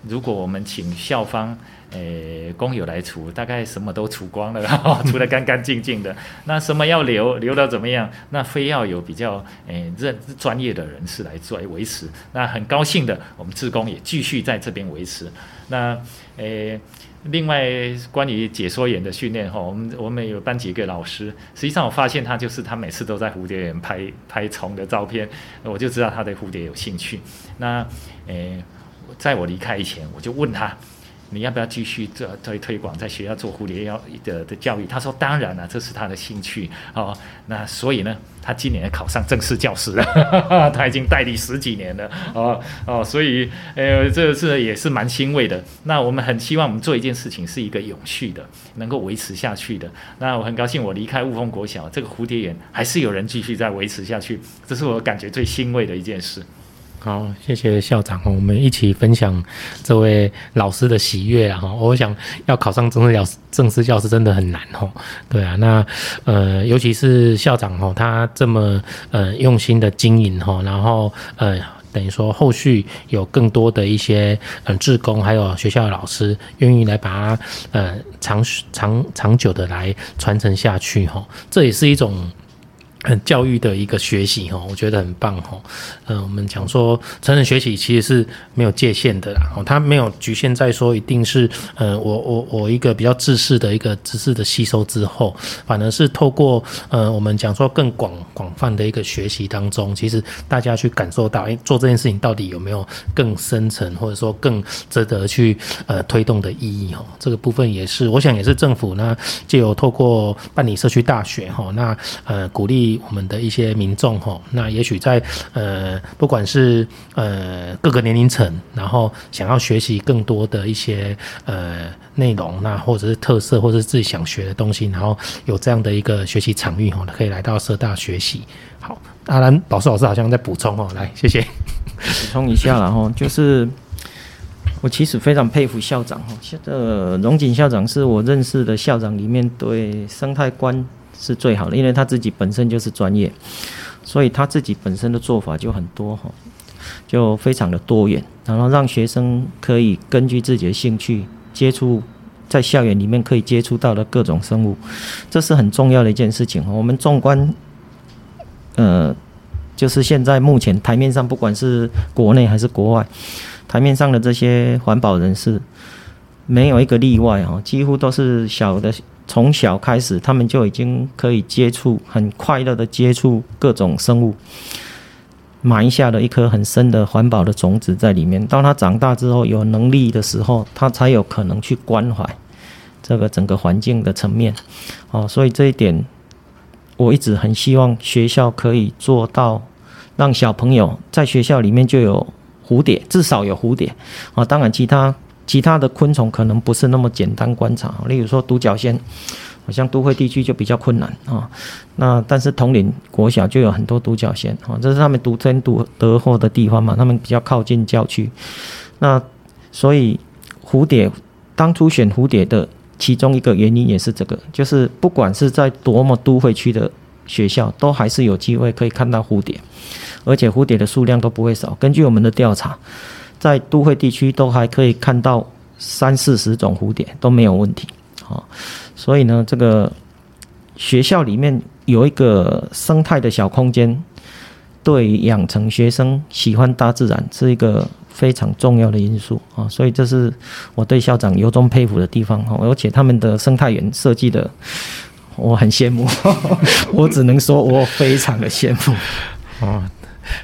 如果我们请校方。诶，工友来除，大概什么都除光了，除得干干净净的。那什么要留，留到怎么样？那非要有比较诶认专业的人士来做来维持。那很高兴的，我们志工也继续在这边维持。那诶，另外关于解说员的训练哈，我们我们有班几个老师，实际上我发现他就是他每次都在蝴蝶园拍拍虫的照片，我就知道他对蝴蝶有兴趣。那诶，在我离开以前，我就问他。你要不要继续做推推广，在学校做蝴蝶要的的教育？他说当然了，这是他的兴趣哦。那所以呢，他今年考上正式教师了，他已经代理十几年了哦哦，所以呃，这这也是蛮欣慰的。那我们很希望我们做一件事情是一个永续的，能够维持下去的。那我很高兴，我离开雾峰国小，这个蝴蝶园还是有人继续在维持下去，这是我感觉最欣慰的一件事。好，谢谢校长，我们一起分享这位老师的喜悦啊！哈，我想要考上正式教师，正式教师真的很难哈。对啊，那呃，尤其是校长哈，他这么呃用心的经营哈，然后呃，等于说后续有更多的一些嗯志工，还有学校的老师愿意来把它呃长长长久的来传承下去哈，这也是一种。很教育的一个学习哈，我觉得很棒哈。嗯，我们讲说成人学习其实是没有界限的啦，哦，它没有局限在说一定是呃，我我我一个比较知识的一个知识的吸收之后，反而是透过呃，我们讲说更广广泛的一个学习当中，其实大家去感受到，哎，做这件事情到底有没有更深层或者说更值得去呃推动的意义哈。这个部分也是，我想也是政府呢，就有透过办理社区大学哈，那呃鼓励。我们的一些民众哈，那也许在呃，不管是呃各个年龄层，然后想要学习更多的一些呃内容，那或者是特色，或者是自己想学的东西，然后有这样的一个学习场域哈，可以来到社大学习。好，阿兰宝树老师好像在补充哦，来，谢谢。补充一下然后就是我其实非常佩服校长哈，现在荣景校长是我认识的校长里面对生态观。是最好的，因为他自己本身就是专业，所以他自己本身的做法就很多哈，就非常的多元，然后让学生可以根据自己的兴趣接触，在校园里面可以接触到的各种生物，这是很重要的一件事情。我们纵观，呃，就是现在目前台面上，不管是国内还是国外，台面上的这些环保人士，没有一个例外哈，几乎都是小的。从小开始，他们就已经可以接触，很快乐的接触各种生物，埋下了一颗很深的环保的种子在里面。当他长大之后，有能力的时候，他才有可能去关怀这个整个环境的层面。哦，所以这一点，我一直很希望学校可以做到，让小朋友在学校里面就有蝴蝶，至少有蝴蝶。啊，当然其他。其他的昆虫可能不是那么简单观察，例如说独角仙，好像都会地区就比较困难啊。那但是统领国小就有很多独角仙啊，这是他们独争独得后的地方嘛，他们比较靠近郊区。那所以蝴蝶当初选蝴蝶的其中一个原因也是这个，就是不管是在多么都会区的学校，都还是有机会可以看到蝴蝶，而且蝴蝶的数量都不会少。根据我们的调查，在都会地区都还可以看到三四十种蝴蝶都没有问题。啊，所以呢，这个学校里面有一个生态的小空间，对养成学生喜欢大自然是一个非常重要的因素啊。所以这是我对校长由衷佩服的地方哈，而且他们的生态园设计的我很羡慕，我只能说我非常的羡慕啊。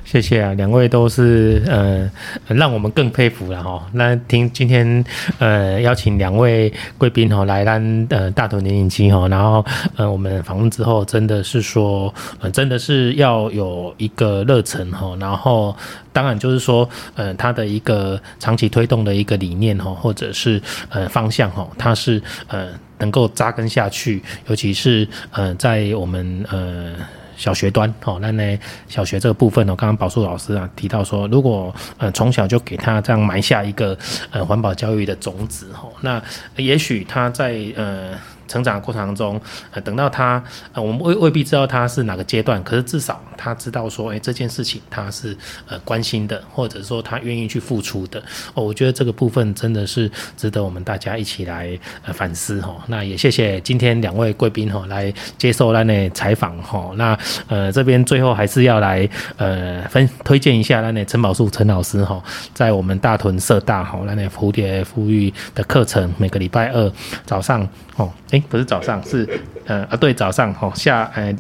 谢谢啊，两位都是呃，让我们更佩服了哈。那听今天呃邀请两位贵宾哈来当呃大屯联影机哈，然后呃我们访问之后真的是说呃真的是要有一个热忱哈，然后当然就是说呃他的一个长期推动的一个理念哈，或者是呃方向哈，它是呃能够扎根下去，尤其是呃在我们呃。小学端哦，那呢，小学这个部分呢，刚刚宝树老师啊提到说，如果呃从小就给他这样埋下一个呃环保教育的种子哦，那也许他在呃。成长的过程当中，呃，等到他，呃，我们未未必知道他是哪个阶段，可是至少他知道说，哎、这件事情他是呃关心的，或者说他愿意去付出的。哦，我觉得这个部分真的是值得我们大家一起来呃反思哈。那也谢谢今天两位贵宾哈来接受咱的采访哈。那呃这边最后还是要来呃分推荐一下咱的陈宝树陈老师哈，在我们大屯社大哈咱的蝴蝶富裕的课程，每个礼拜二早上哦，哎。不是早上，是呃啊，对，早上哦，下呃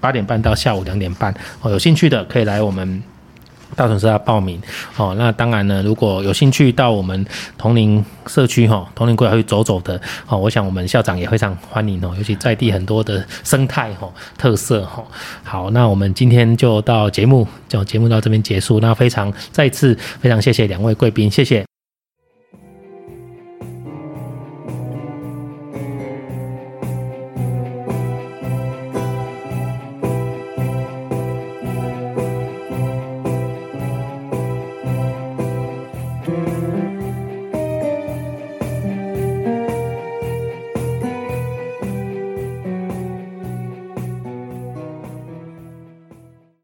八点半到下午两点半哦，有兴趣的可以来我们大屯社大报名哦。那当然呢，如果有兴趣到我们桐林社区哈，桐林规划去走走的哦，我想我们校长也非常欢迎哦，尤其在地很多的生态哈特色哈。好，那我们今天就到节目，就节目到这边结束。那非常再次非常谢谢两位贵宾，谢谢。